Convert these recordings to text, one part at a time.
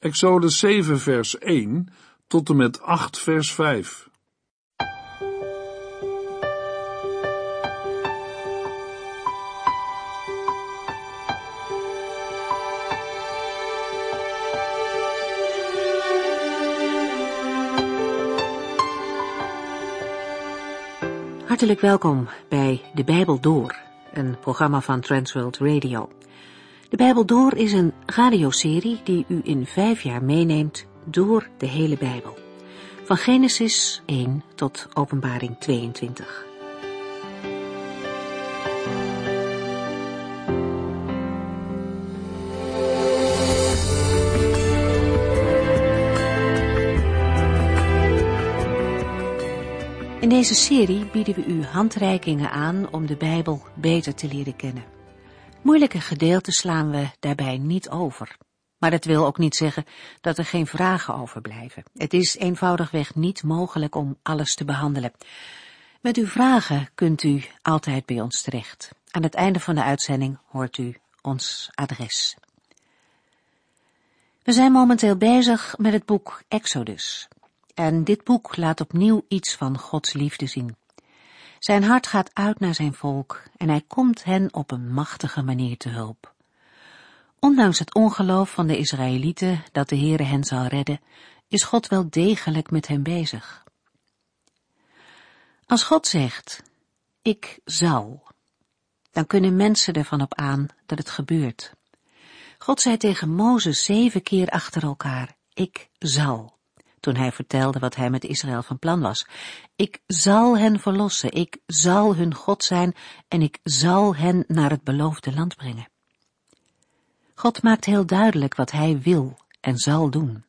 Exodus 7 vers 1 tot en met 8 vers 5. Hartelijk welkom bij De Bijbel Door, een programma van Transworld Radio. De Bijbel Door is een radioserie die u in vijf jaar meeneemt door de hele Bijbel. Van Genesis 1 tot Openbaring 22. In deze serie bieden we u handreikingen aan om de Bijbel beter te leren kennen. Moeilijke gedeelten slaan we daarbij niet over. Maar dat wil ook niet zeggen dat er geen vragen overblijven. Het is eenvoudigweg niet mogelijk om alles te behandelen. Met uw vragen kunt u altijd bij ons terecht. Aan het einde van de uitzending hoort u ons adres. We zijn momenteel bezig met het boek Exodus. En dit boek laat opnieuw iets van Gods liefde zien. Zijn hart gaat uit naar zijn volk en hij komt hen op een machtige manier te hulp. Ondanks het ongeloof van de Israëlieten dat de Heere hen zal redden, is God wel degelijk met hen bezig. Als God zegt, ik zal, dan kunnen mensen ervan op aan dat het gebeurt. God zei tegen Mozes zeven keer achter elkaar, ik zal toen hij vertelde wat hij met Israël van plan was. Ik zal hen verlossen, ik zal hun God zijn en ik zal hen naar het beloofde land brengen. God maakt heel duidelijk wat hij wil en zal doen.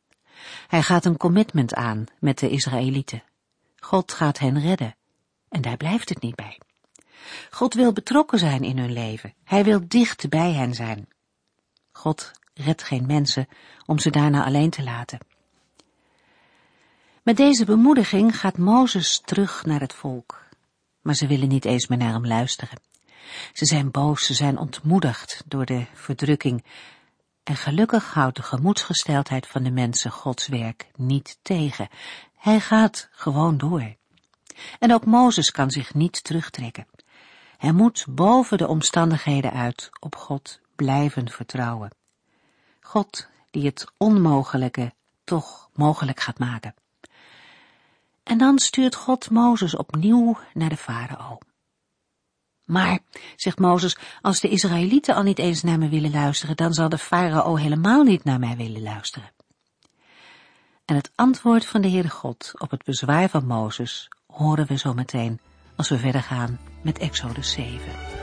Hij gaat een commitment aan met de Israëlieten. God gaat hen redden. En daar blijft het niet bij. God wil betrokken zijn in hun leven. Hij wil dicht bij hen zijn. God redt geen mensen om ze daarna alleen te laten. Met deze bemoediging gaat Mozes terug naar het volk. Maar ze willen niet eens meer naar hem luisteren. Ze zijn boos, ze zijn ontmoedigd door de verdrukking. En gelukkig houdt de gemoedsgesteldheid van de mensen Gods werk niet tegen. Hij gaat gewoon door. En ook Mozes kan zich niet terugtrekken. Hij moet boven de omstandigheden uit op God blijven vertrouwen. God die het onmogelijke toch mogelijk gaat maken. Dan stuurt God Mozes opnieuw naar de farao. Maar, zegt Mozes, als de Israëlieten al niet eens naar me willen luisteren, dan zal de farao helemaal niet naar mij willen luisteren. En het antwoord van de Heere God op het bezwaar van Mozes horen we zo meteen als we verder gaan met Exodus 7.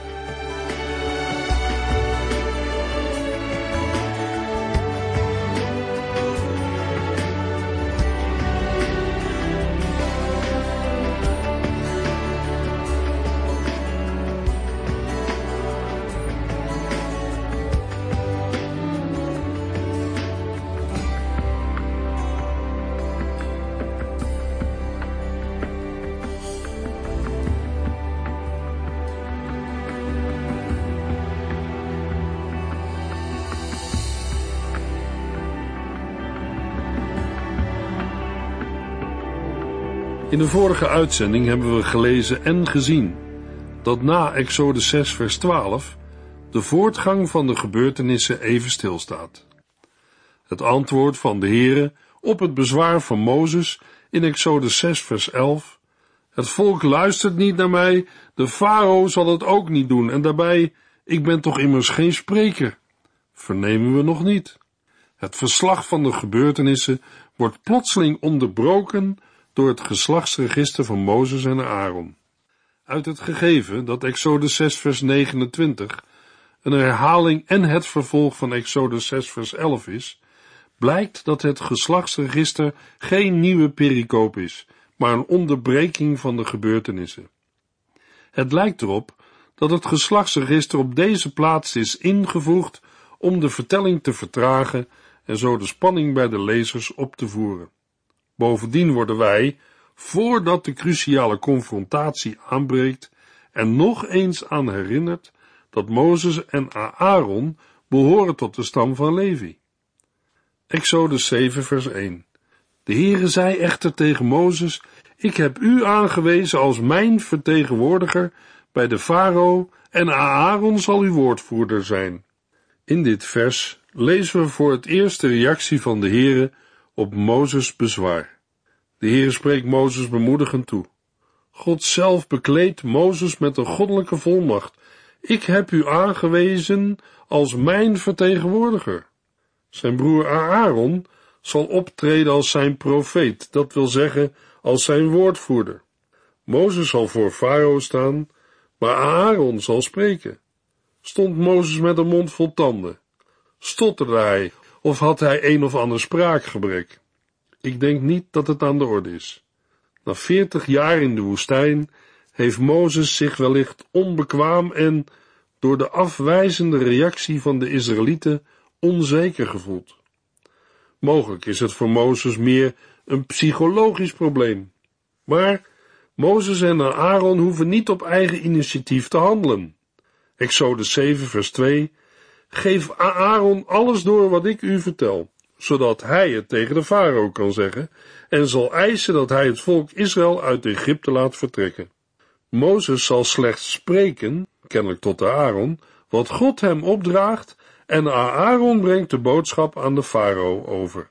In de vorige uitzending hebben we gelezen en gezien dat na Exode 6 vers 12 de voortgang van de gebeurtenissen even stilstaat. Het antwoord van de Heere op het bezwaar van Mozes in Exode 6 vers 11 Het volk luistert niet naar mij, de farao zal het ook niet doen en daarbij, ik ben toch immers geen spreker. Vernemen we nog niet. Het verslag van de gebeurtenissen wordt plotseling onderbroken door het geslachtsregister van Mozes en Aaron. Uit het gegeven dat Exodus 6 vers 29 een herhaling en het vervolg van Exodus 6 vers 11 is, blijkt dat het geslachtsregister geen nieuwe pericoop is, maar een onderbreking van de gebeurtenissen. Het lijkt erop dat het geslachtsregister op deze plaats is ingevoegd om de vertelling te vertragen en zo de spanning bij de lezers op te voeren. Bovendien worden wij, voordat de cruciale confrontatie aanbreekt, er nog eens aan herinnerd dat Mozes en Aaron behoren tot de stam van Levi. Exodus 7 vers 1 De Heere zei echter tegen Mozes, ik heb u aangewezen als mijn vertegenwoordiger bij de farao en Aaron zal uw woordvoerder zijn. In dit vers lezen we voor het eerst de reactie van de Heere op Mozes bezwaar. De Heere spreekt Mozes bemoedigend toe. God zelf bekleedt Mozes met een goddelijke volmacht. Ik heb u aangewezen als mijn vertegenwoordiger. Zijn broer Aaron zal optreden als zijn profeet, dat wil zeggen als zijn woordvoerder. Mozes zal voor Farao staan, maar Aaron zal spreken. Stond Mozes met een mond vol tanden? Stotterde hij of had hij een of ander spraakgebrek? Ik denk niet dat het aan de orde is. Na veertig jaar in de woestijn heeft Mozes zich wellicht onbekwaam en door de afwijzende reactie van de Israëlieten onzeker gevoeld. Mogelijk is het voor Mozes meer een psychologisch probleem. Maar Mozes en Aaron hoeven niet op eigen initiatief te handelen. Exodus 7, vers 2. Geef Aaron alles door wat ik u vertel, zodat hij het tegen de farao kan zeggen en zal eisen dat hij het volk Israël uit Egypte laat vertrekken. Mozes zal slechts spreken, kennelijk tot Aaron, wat God hem opdraagt en Aaron brengt de boodschap aan de farao over.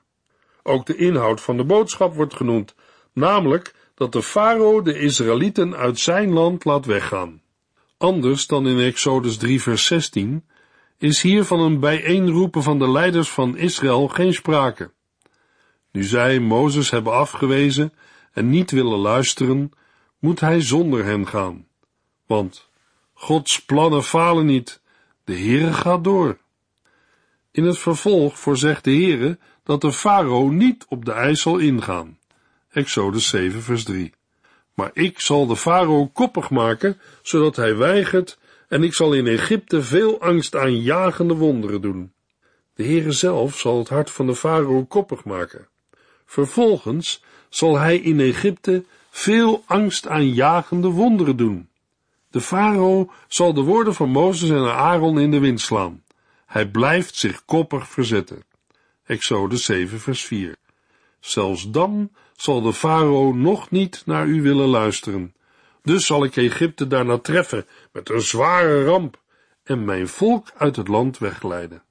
Ook de inhoud van de boodschap wordt genoemd, namelijk dat de farao de Israëlieten uit zijn land laat weggaan. Anders dan in Exodus 3 vers 16 is hier van een bijeenroepen van de leiders van Israël geen sprake. Nu zij Mozes hebben afgewezen en niet willen luisteren, moet hij zonder hen gaan. Want Gods plannen falen niet, de Heere gaat door. In het vervolg voorzegt de Heere dat de farao niet op de eis zal ingaan. Exodus 7 vers 3. Maar ik zal de farao koppig maken, zodat hij weigert, en ik zal in Egypte veel angst aanjagende wonderen doen. De Heere zelf zal het hart van de farao koppig maken. Vervolgens zal hij in Egypte veel angst aanjagende wonderen doen. De farao zal de woorden van Mozes en Aaron in de wind slaan. Hij blijft zich koppig verzetten. Exodus 7 vers 4. Zelfs dan zal de farao nog niet naar u willen luisteren. Dus zal ik Egypte daarna treffen met een zware ramp en mijn volk uit het land wegleiden.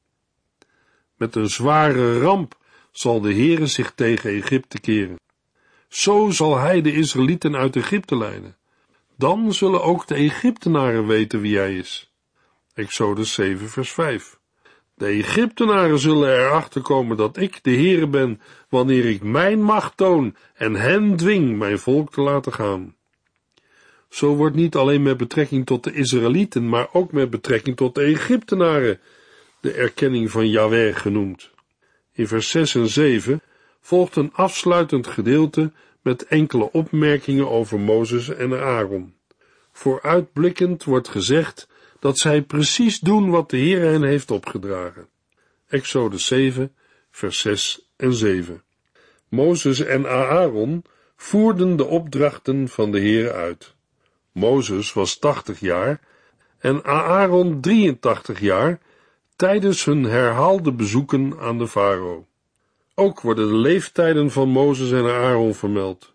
Met een zware ramp zal de Heere zich tegen Egypte keren. Zo zal hij de Israëlieten uit Egypte leiden. Dan zullen ook de Egyptenaren weten wie hij is. Exodus 7 vers 5. De Egyptenaren zullen erachter komen dat ik de Heere ben, wanneer ik mijn macht toon en hen dwing mijn volk te laten gaan. Zo wordt niet alleen met betrekking tot de Israëlieten, maar ook met betrekking tot de Egyptenaren de erkenning van Yahweh genoemd. In vers 6 en 7 volgt een afsluitend gedeelte met enkele opmerkingen over Mozes en Aaron. Vooruitblikkend wordt gezegd dat zij precies doen wat de Heer hen heeft opgedragen. Exodus 7, vers 6 en 7. Mozes en Aaron voerden de opdrachten van de Heer uit. Mozes was 80 jaar en Aaron 83 jaar tijdens hun herhaalde bezoeken aan de farao. Ook worden de leeftijden van Mozes en Aaron vermeld.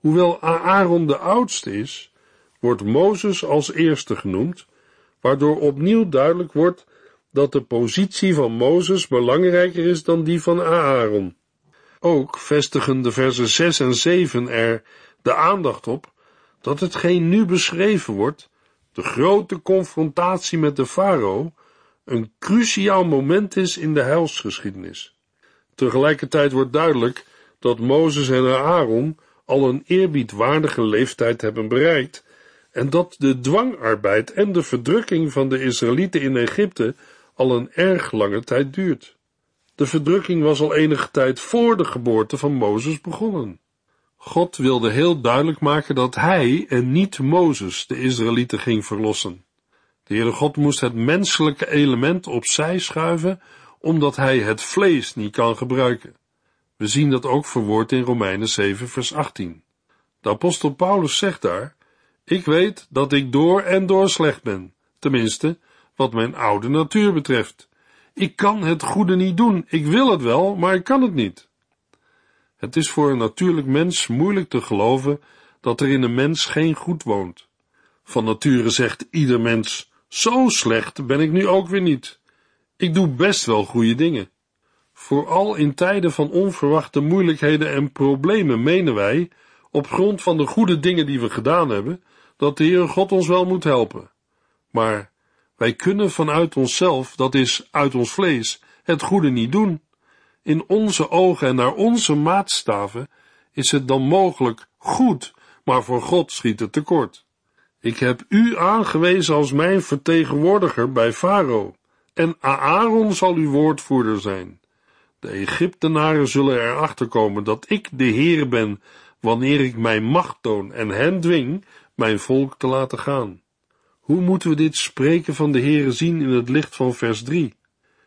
Hoewel Aaron de oudste is, wordt Mozes als eerste genoemd, waardoor opnieuw duidelijk wordt dat de positie van Mozes belangrijker is dan die van Aaron. Ook vestigen de versen 6 en 7 er de aandacht op dat hetgeen nu beschreven wordt, de grote confrontatie met de farao, een cruciaal moment is in de heilsgeschiedenis. Tegelijkertijd wordt duidelijk dat Mozes en Aaron al een eerbiedwaardige leeftijd hebben bereikt en dat de dwangarbeid en de verdrukking van de Israëlieten in Egypte al een erg lange tijd duurt. De verdrukking was al enige tijd voor de geboorte van Mozes begonnen. God wilde heel duidelijk maken dat hij en niet Mozes de Israëlieten ging verlossen. De Heere God moest het menselijke element opzij schuiven, omdat hij het vlees niet kan gebruiken. We zien dat ook verwoord in Romeinen 7 vers 18. De apostel Paulus zegt daar, ik weet dat ik door en door slecht ben, tenminste, wat mijn oude natuur betreft. Ik kan het goede niet doen. Ik wil het wel, maar ik kan het niet. Het is voor een natuurlijk mens moeilijk te geloven dat er in een mens geen goed woont. Van nature zegt ieder mens, zo slecht ben ik nu ook weer niet. Ik doe best wel goede dingen. Vooral in tijden van onverwachte moeilijkheden en problemen menen wij, op grond van de goede dingen die we gedaan hebben, dat de Heere God ons wel moet helpen. Maar wij kunnen vanuit onszelf, dat is uit ons vlees, het goede niet doen. In onze ogen en naar onze maatstaven is het dan mogelijk goed, maar voor God schiet het tekort. Ik heb u aangewezen als mijn vertegenwoordiger bij Farao, en Aaron zal uw woordvoerder zijn. De Egyptenaren zullen erachter komen dat ik de Heer ben, wanneer ik mijn macht toon en hen dwing mijn volk te laten gaan. Hoe moeten we dit spreken van de Heere zien in het licht van vers 3?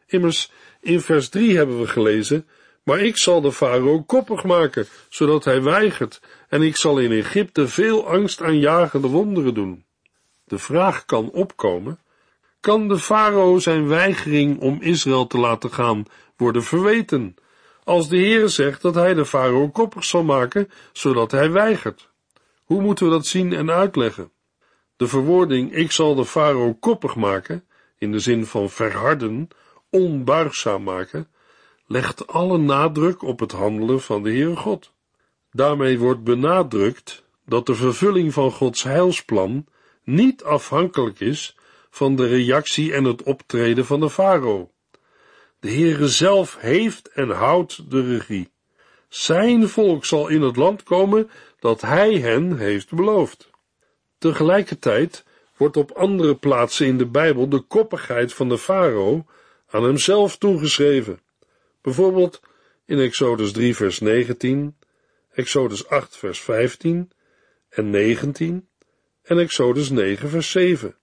Immers, in vers 3 hebben we gelezen, maar ik zal de farao koppig maken, zodat hij weigert, en ik zal in Egypte veel angst aanjagende wonderen doen. De vraag kan opkomen, kan de farao zijn weigering om Israël te laten gaan worden verweten, als de Heere zegt dat hij de farao koppig zal maken, zodat hij weigert? Hoe moeten we dat zien en uitleggen? De verwoording ik zal de farao koppig maken, in de zin van verharden, onbuigzaam maken, legt alle nadruk op het handelen van de Heere God. Daarmee wordt benadrukt dat de vervulling van Gods heilsplan niet afhankelijk is van de reactie en het optreden van de farao. De Heere zelf heeft en houdt de regie. Zijn volk zal in het land komen dat hij hen heeft beloofd. Tegelijkertijd wordt op andere plaatsen in de Bijbel de koppigheid van de farao aan hemzelf toegeschreven. Bijvoorbeeld in Exodus 3 vers 19, Exodus 8 vers 15 en 19 en Exodus 9 vers 7.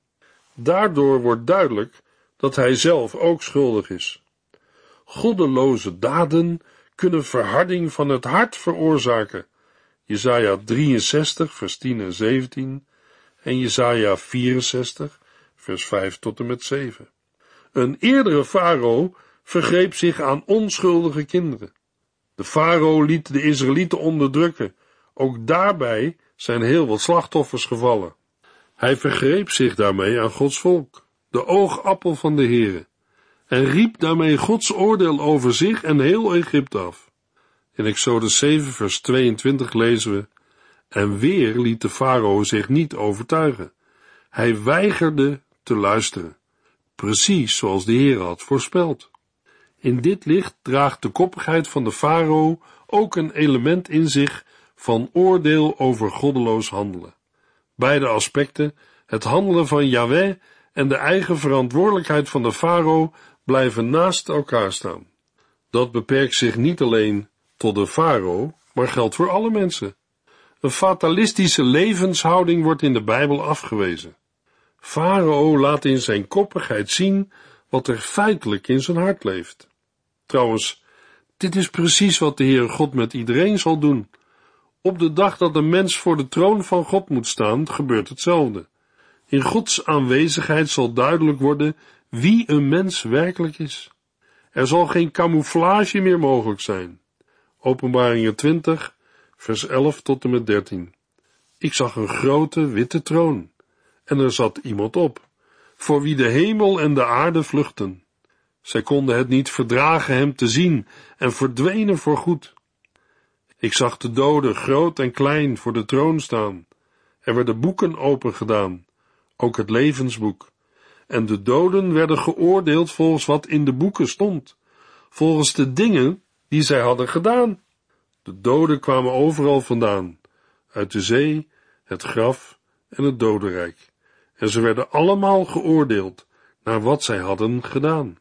Daardoor wordt duidelijk dat hij zelf ook schuldig is. Goddeloze daden kunnen verharding van het hart veroorzaken. Jesaja 63 vers 10 en 17 en Jesaja 64 vers 5 tot en met 7. Een eerdere farao vergreep zich aan onschuldige kinderen. De farao liet de Israëlieten onderdrukken. Ook daarbij zijn heel wat slachtoffers gevallen. Hij vergreep zich daarmee aan Gods volk, de oogappel van de Heere, en riep daarmee Gods oordeel over zich en heel Egypte af. In Exodus 7 vers 22 lezen we, en weer liet de farao zich niet overtuigen. Hij weigerde te luisteren, precies zoals de Heer had voorspeld. In dit licht draagt de koppigheid van de farao ook een element in zich van oordeel over goddeloos handelen. Beide aspecten, het handelen van Yahweh en de eigen verantwoordelijkheid van de farao, blijven naast elkaar staan. Dat beperkt zich niet alleen tot de farao, maar geldt voor alle mensen. Een fatalistische levenshouding wordt in de Bijbel afgewezen. Farao laat in zijn koppigheid zien wat er feitelijk in zijn hart leeft. Trouwens, dit is precies wat de Heer God met iedereen zal doen. Op de dag dat de mens voor de troon van God moet staan, gebeurt hetzelfde. In Gods aanwezigheid zal duidelijk worden wie een mens werkelijk is. Er zal geen camouflage meer mogelijk zijn. Openbaringen 20, vers 11 tot en met 13. Ik zag een grote witte troon, en er zat iemand op, voor wie de hemel en de aarde vluchten. Zij konden het niet verdragen hem te zien en verdwenen voorgoed. Ik zag de doden, groot en klein, voor de troon staan. Er werden boeken opengedaan, ook het levensboek. En de doden werden geoordeeld volgens wat in de boeken stond, volgens de dingen die zij hadden gedaan. De doden kwamen overal vandaan, uit de zee, het graf en het dodenrijk. En ze werden allemaal geoordeeld naar wat zij hadden gedaan.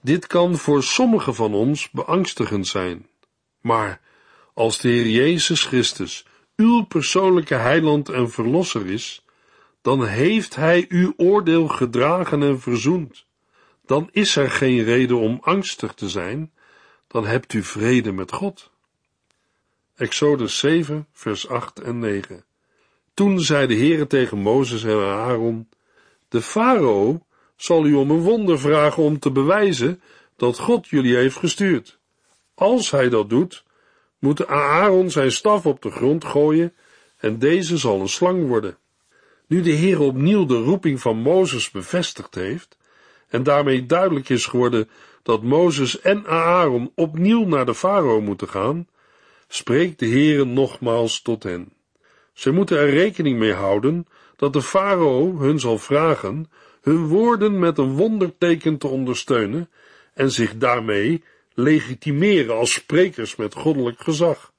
Dit kan voor sommigen van ons beangstigend zijn. Maar als de Heer Jezus Christus uw persoonlijke heiland en verlosser is, dan heeft Hij uw oordeel gedragen en verzoend. Dan is er geen reden om angstig te zijn, dan hebt u vrede met God. Exodus 7, vers 8 en 9. Toen zei de Heere tegen Mozes en Aaron, de farao zal u om een wonder vragen om te bewijzen dat God jullie heeft gestuurd. Als hij dat doet, moet Aaron zijn staf op de grond gooien en deze zal een slang worden. Nu de Heer opnieuw de roeping van Mozes bevestigd heeft en daarmee duidelijk is geworden dat Mozes en Aaron opnieuw naar de farao moeten gaan, spreekt de Heer nogmaals tot hen. Ze moeten er rekening mee houden dat de farao hun zal vragen hun woorden met een wonderteken te ondersteunen en zich daarmee legitimeren als sprekers met goddelijk gezag,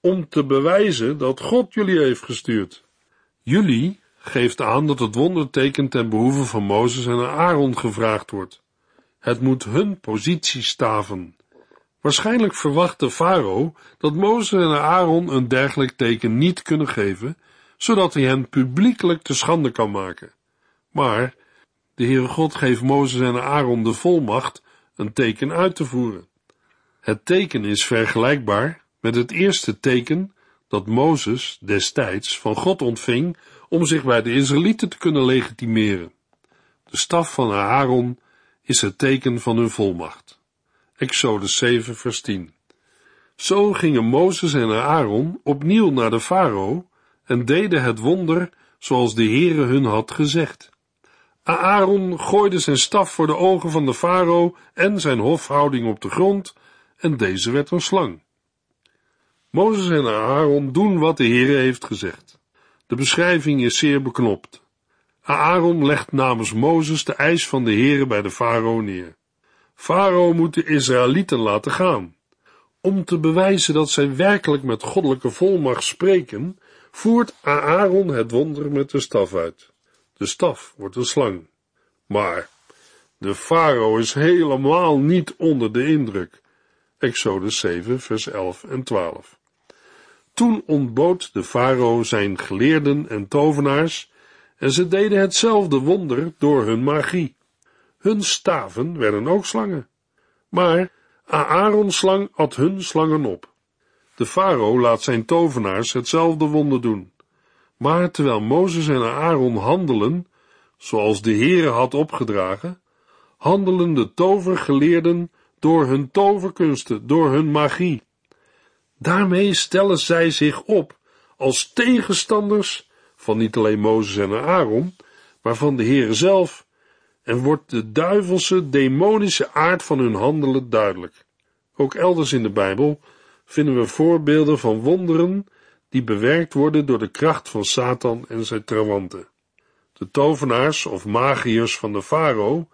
om te bewijzen dat God jullie heeft gestuurd. Jullie geeft aan dat het wonderteken ten behoeve van Mozes en Aaron gevraagd wordt. Het moet hun positie staven. Waarschijnlijk verwacht de farao dat Mozes en Aaron een dergelijk teken niet kunnen geven, zodat hij hen publiekelijk te schande kan maken. Maar de Heere God geeft Mozes en Aaron de volmacht een teken uit te voeren. Het teken is vergelijkbaar met het eerste teken dat Mozes destijds van God ontving om zich bij de Israëlieten te kunnen legitimeren. De staf van Aaron is het teken van hun volmacht. Exodus 7 vers 10 Zo gingen Mozes en Aaron opnieuw naar de farao en deden het wonder zoals de Heere hun had gezegd. Aaron gooide zijn staf voor de ogen van de farao en zijn hofhouding op de grond en deze werd een slang. Mozes en Aaron doen wat de Heere heeft gezegd. De beschrijving is zeer beknopt. Aaron legt namens Mozes de eis van de Heere bij de farao neer. Farao moet de Israëlieten laten gaan. Om te bewijzen dat zij werkelijk met goddelijke volmacht spreken, voert Aaron het wonder met de staf uit. De staf wordt een slang. Maar de farao is helemaal niet onder de indruk. Exodus 7, vers 11 en 12. Toen ontbood de farao zijn geleerden en tovenaars, en ze deden hetzelfde wonder door hun magie. Hun staven werden ook slangen. Maar Aaron's slang at hun slangen op. De farao laat zijn tovenaars hetzelfde wonder doen. Maar terwijl Mozes en Aaron handelen, zoals de Heere had opgedragen, handelen de tovergeleerden door hun toverkunsten, door hun magie. Daarmee stellen zij zich op als tegenstanders van niet alleen Mozes en Aaron, maar van de Heere zelf, en wordt de duivelse, demonische aard van hun handelen duidelijk. Ook elders in de Bijbel vinden we voorbeelden van wonderen die bewerkt worden door de kracht van Satan en zijn trawanten. De tovenaars of magiërs van de farao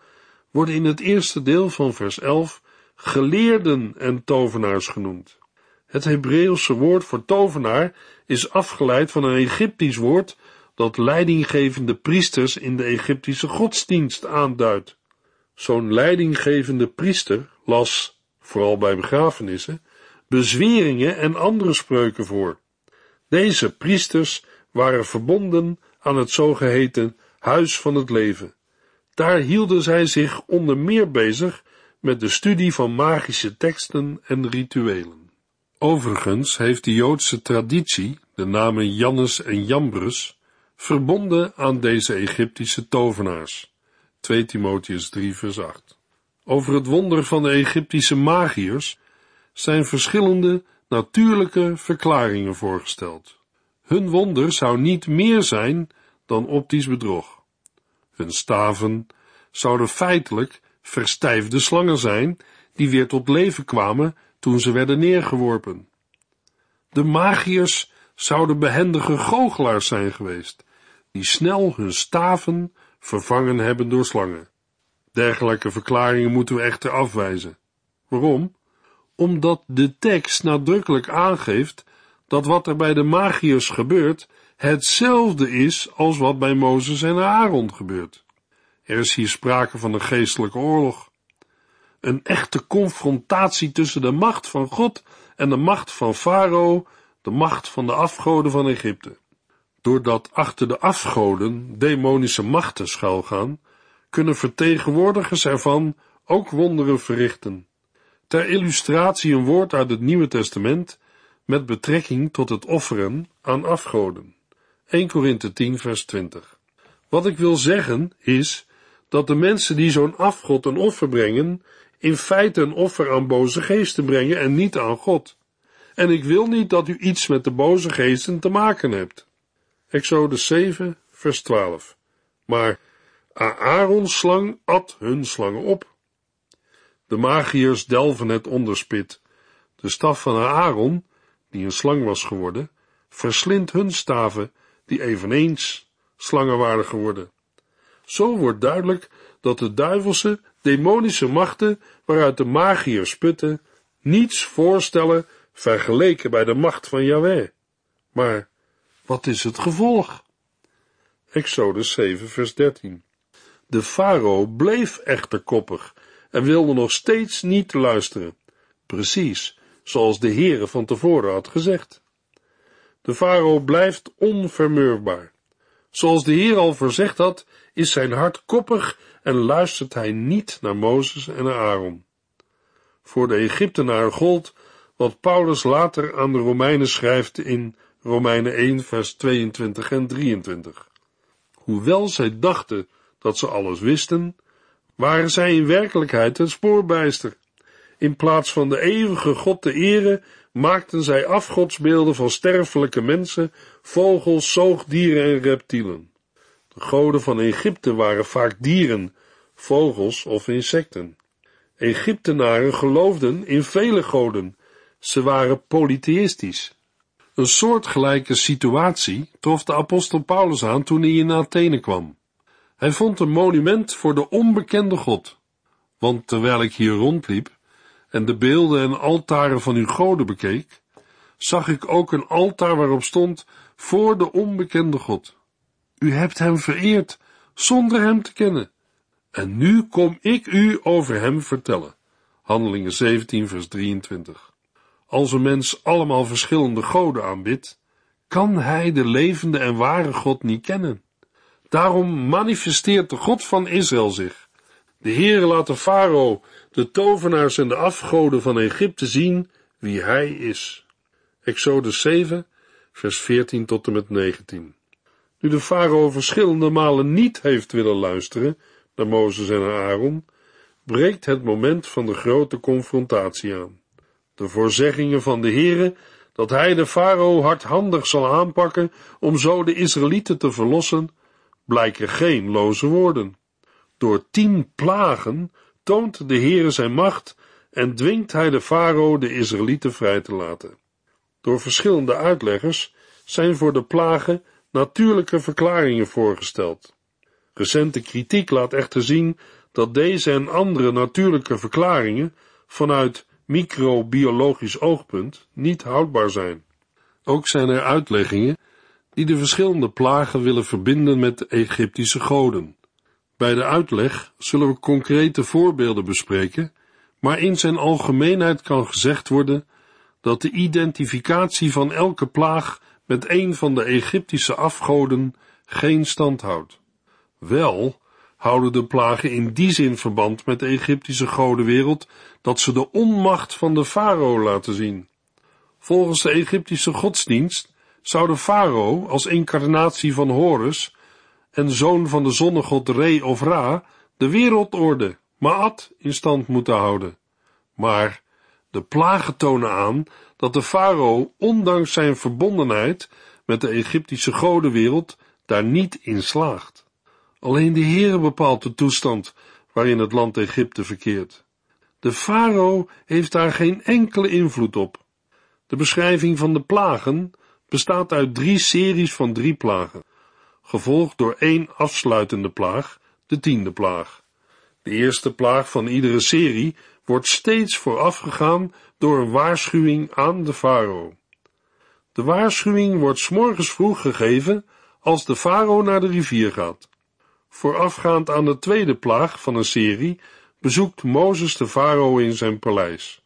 worden in het eerste deel van vers 11 geleerden en tovenaars genoemd. Het Hebreeuwse woord voor tovenaar is afgeleid van een Egyptisch woord dat leidinggevende priesters in de Egyptische godsdienst aanduidt. Zo'n leidinggevende priester las, vooral bij begrafenissen, bezweringen en andere spreuken voor. Deze priesters waren verbonden aan het zogeheten Huis van het Leven. Daar hielden zij zich onder meer bezig met de studie van magische teksten en rituelen. Overigens heeft de Joodse traditie de namen Jannes en Jambres verbonden aan deze Egyptische tovenaars. 2 Timotheus 3 vers 8. Over het wonder van de Egyptische magiërs zijn verschillende natuurlijke verklaringen voorgesteld. Hun wonder zou niet meer zijn dan optisch bedrog. Hun staven zouden feitelijk verstijfde slangen zijn, die weer tot leven kwamen toen ze werden neergeworpen. De magiërs zouden behendige goochelaars zijn geweest, die snel hun staven vervangen hebben door slangen. Dergelijke verklaringen moeten we echter afwijzen. Waarom? Omdat de tekst nadrukkelijk aangeeft dat wat er bij de magiërs gebeurt hetzelfde is als wat bij Mozes en Aaron gebeurt. Er is hier sprake van een geestelijke oorlog. Een echte confrontatie tussen de macht van God en de macht van Farao, de macht van de afgoden van Egypte. Doordat achter de afgoden demonische machten schuilgaan, kunnen vertegenwoordigers ervan ook wonderen verrichten. Ter illustratie een woord uit het Nieuwe Testament met betrekking tot het offeren aan afgoden. 1 Korinthe 10 vers 20. Wat ik wil zeggen is dat de mensen die zo'n afgod een offer brengen, in feite een offer aan boze geesten brengen en niet aan God. En ik wil niet dat u iets met de boze geesten te maken hebt. Exodus 7, vers 12. Maar Aarons slang at hun slangen op. De magiërs delven het onderspit. De staf van Aaron, die een slang was geworden, verslindt hun staven, die eveneens slangen waren geworden. Zo wordt duidelijk dat de duivelse, demonische machten waaruit de magiërs putten, niets voorstellen vergeleken bij de macht van Yahweh. Maar wat is het gevolg? Exodus 7 vers 13 De farao bleef echter koppig en wilde nog steeds niet luisteren, precies zoals de Heere van tevoren had gezegd. De farao blijft onvermurfbaar. Zoals de Heer al voorzegd had, is zijn hart koppig en luistert hij niet naar Mozes en Aaron. Voor de Egyptenaren gold wat Paulus later aan de Romeinen schrijft in Romeinen 1 vers 22 en 23. Hoewel zij dachten dat ze alles wisten, waren zij in werkelijkheid een spoorbijster. In plaats van de eeuwige God te eren, maakten zij afgodsbeelden van sterfelijke mensen, vogels, zoogdieren en reptielen. De goden van Egypte waren vaak dieren, vogels of insecten. Egyptenaren geloofden in vele goden. Ze waren polytheïstisch. Een soortgelijke situatie trof de apostel Paulus aan toen hij in Athene kwam. Hij vond een monument voor de onbekende God. Want terwijl ik hier rondliep en de beelden en altaren van uw goden bekeek, zag ik ook een altaar waarop stond voor de onbekende God. U hebt hem vereerd zonder hem te kennen. En nu kom ik u over hem vertellen. Handelingen 17 vers 23. Als een mens allemaal verschillende goden aanbidt, kan hij de levende en ware God niet kennen. Daarom manifesteert de God van Israël zich. De Heere laat de farao, de tovenaars en de afgoden van Egypte zien wie hij is. Exodus 7, vers 14 tot en met 19. Nu de farao verschillende malen niet heeft willen luisteren naar Mozes en Aaron, breekt het moment van de grote confrontatie aan. De voorzeggingen van de Heere dat hij de farao hardhandig zal aanpakken om zo de Israëlieten te verlossen, blijken geen loze woorden. Door tien plagen toont de Heere zijn macht en dwingt hij de farao de Israëlieten vrij te laten. Door verschillende uitleggers zijn voor de plagen natuurlijke verklaringen voorgesteld. Recente kritiek laat echter zien dat deze en andere natuurlijke verklaringen vanuit microbiologisch oogpunt niet houdbaar zijn. Ook zijn er uitleggingen die de verschillende plagen willen verbinden met de Egyptische goden. Bij de uitleg zullen we concrete voorbeelden bespreken, maar in zijn algemeenheid kan gezegd worden dat de identificatie van elke plaag met een van de Egyptische afgoden geen stand houdt. Wel houden de plagen in die zin verband met de Egyptische godenwereld dat ze de onmacht van de farao laten zien. Volgens de Egyptische godsdienst zou de farao als incarnatie van Horus en zoon van de zonnegod Re of Ra de wereldorde, Maat, in stand moeten houden. Maar de plagen tonen aan dat de farao, ondanks zijn verbondenheid met de Egyptische godenwereld, daar niet in slaagt. Alleen de Heere bepaalt de toestand waarin het land Egypte verkeert. De farao heeft daar geen enkele invloed op. De beschrijving van de plagen bestaat uit drie series van drie plagen, gevolgd door één afsluitende plaag, de tiende plaag. De eerste plaag van iedere serie wordt steeds voorafgegaan door een waarschuwing aan de farao. De waarschuwing wordt s morgens vroeg gegeven als de farao naar de rivier gaat. Voorafgaand aan de tweede plaag van een serie bezoekt Mozes de farao in zijn paleis.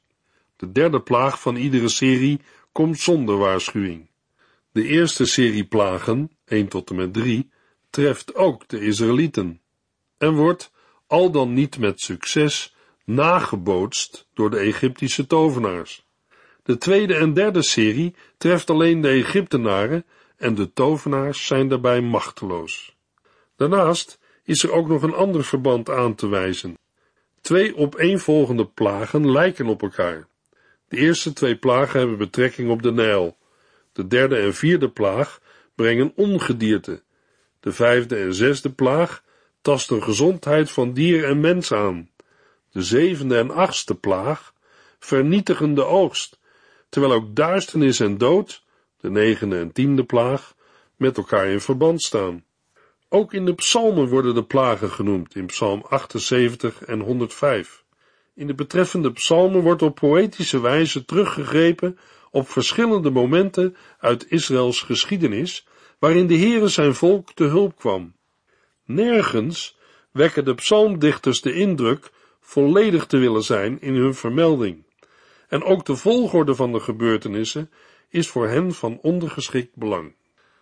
De derde plaag van iedere serie komt zonder waarschuwing. De eerste serie plagen, 1 tot en met 3, treft ook de Israëlieten en wordt, al dan niet met succes, nagebootst door de Egyptische tovenaars. De tweede en derde serie treft alleen de Egyptenaren en de tovenaars zijn daarbij machteloos. Daarnaast is er ook nog een ander verband aan te wijzen. Twee opeenvolgende plagen lijken op elkaar. De eerste twee plagen hebben betrekking op de Nijl. De derde en vierde plaag brengen ongedierte. De vijfde en zesde plaag tast de gezondheid van dier en mens aan. De zevende en achtste plaag vernietigen de oogst, terwijl ook duisternis en dood, de negende en tiende plaag, met elkaar in verband staan. Ook in de psalmen worden de plagen genoemd, in psalm 78 en 105. In de betreffende psalmen wordt op poëtische wijze teruggegrepen op verschillende momenten uit Israëls geschiedenis, waarin de Heere zijn volk te hulp kwam. Nergens wekken de psalmdichters de indruk volledig te willen zijn in hun vermelding. En ook de volgorde van de gebeurtenissen is voor hen van ondergeschikt belang.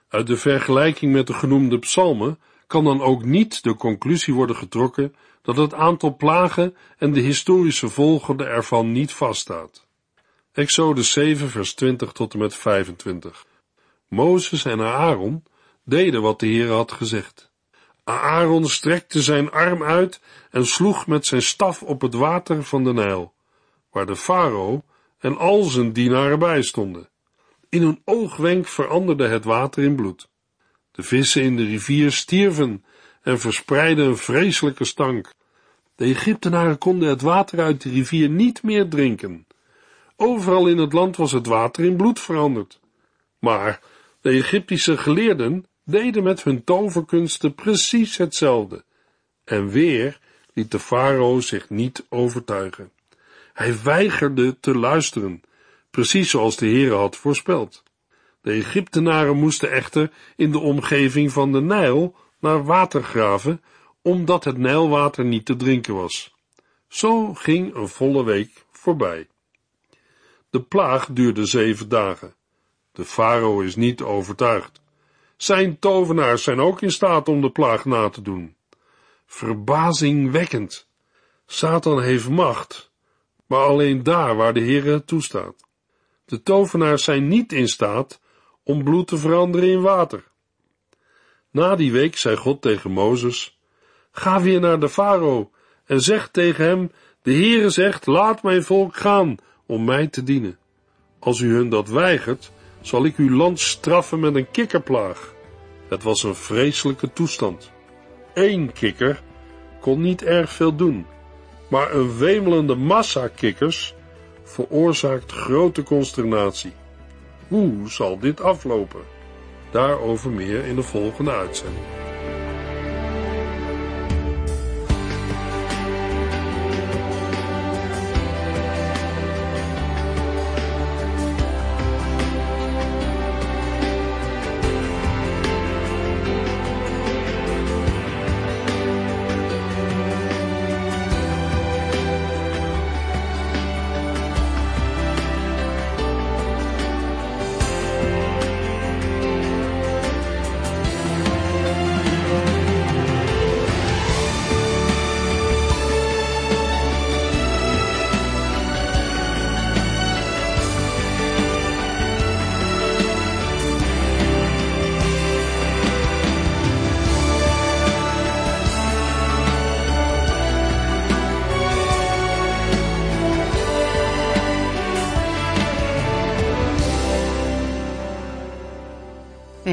Uit de vergelijking met de genoemde psalmen kan dan ook niet de conclusie worden getrokken dat het aantal plagen en de historische volgorde ervan niet vaststaat. Exodus 7 vers 20 tot en met 25 Mozes en Aaron deden wat de Heer had gezegd. Aaron strekte zijn arm uit en sloeg met zijn staf op het water van de Nijl, waar de farao en al zijn dienaren bij stonden. In een oogwenk veranderde het water in bloed. De vissen in de rivier stierven en verspreidden een vreselijke stank. De Egyptenaren konden het water uit de rivier niet meer drinken. Overal in het land was het water in bloed veranderd. Maar de Egyptische geleerden deden met hun toverkunsten precies hetzelfde. En weer liet de farao zich niet overtuigen. Hij weigerde te luisteren, precies zoals de Heere had voorspeld. De Egyptenaren moesten echter in de omgeving van de Nijl naar water graven, omdat het Nijlwater niet te drinken was. Zo ging een volle week voorbij. De plaag duurde zeven dagen. De farao is niet overtuigd. Zijn tovenaars zijn ook in staat om de plaag na te doen. Verbazingwekkend. Satan heeft macht, maar alleen daar waar de Heer het toestaat. De tovenaars zijn niet in staat om bloed te veranderen in water. Na die week zei God tegen Mozes, ga weer naar de farao en zeg tegen hem, de Heere zegt, laat mijn volk gaan om mij te dienen. Als u hun dat weigert, zal ik uw land straffen met een kikkerplaag. Het was een vreselijke toestand. Eén kikker kon niet erg veel doen, maar een wemelende massa kikkers veroorzaakt grote consternatie. Hoe zal dit aflopen? Daarover meer in de volgende uitzending.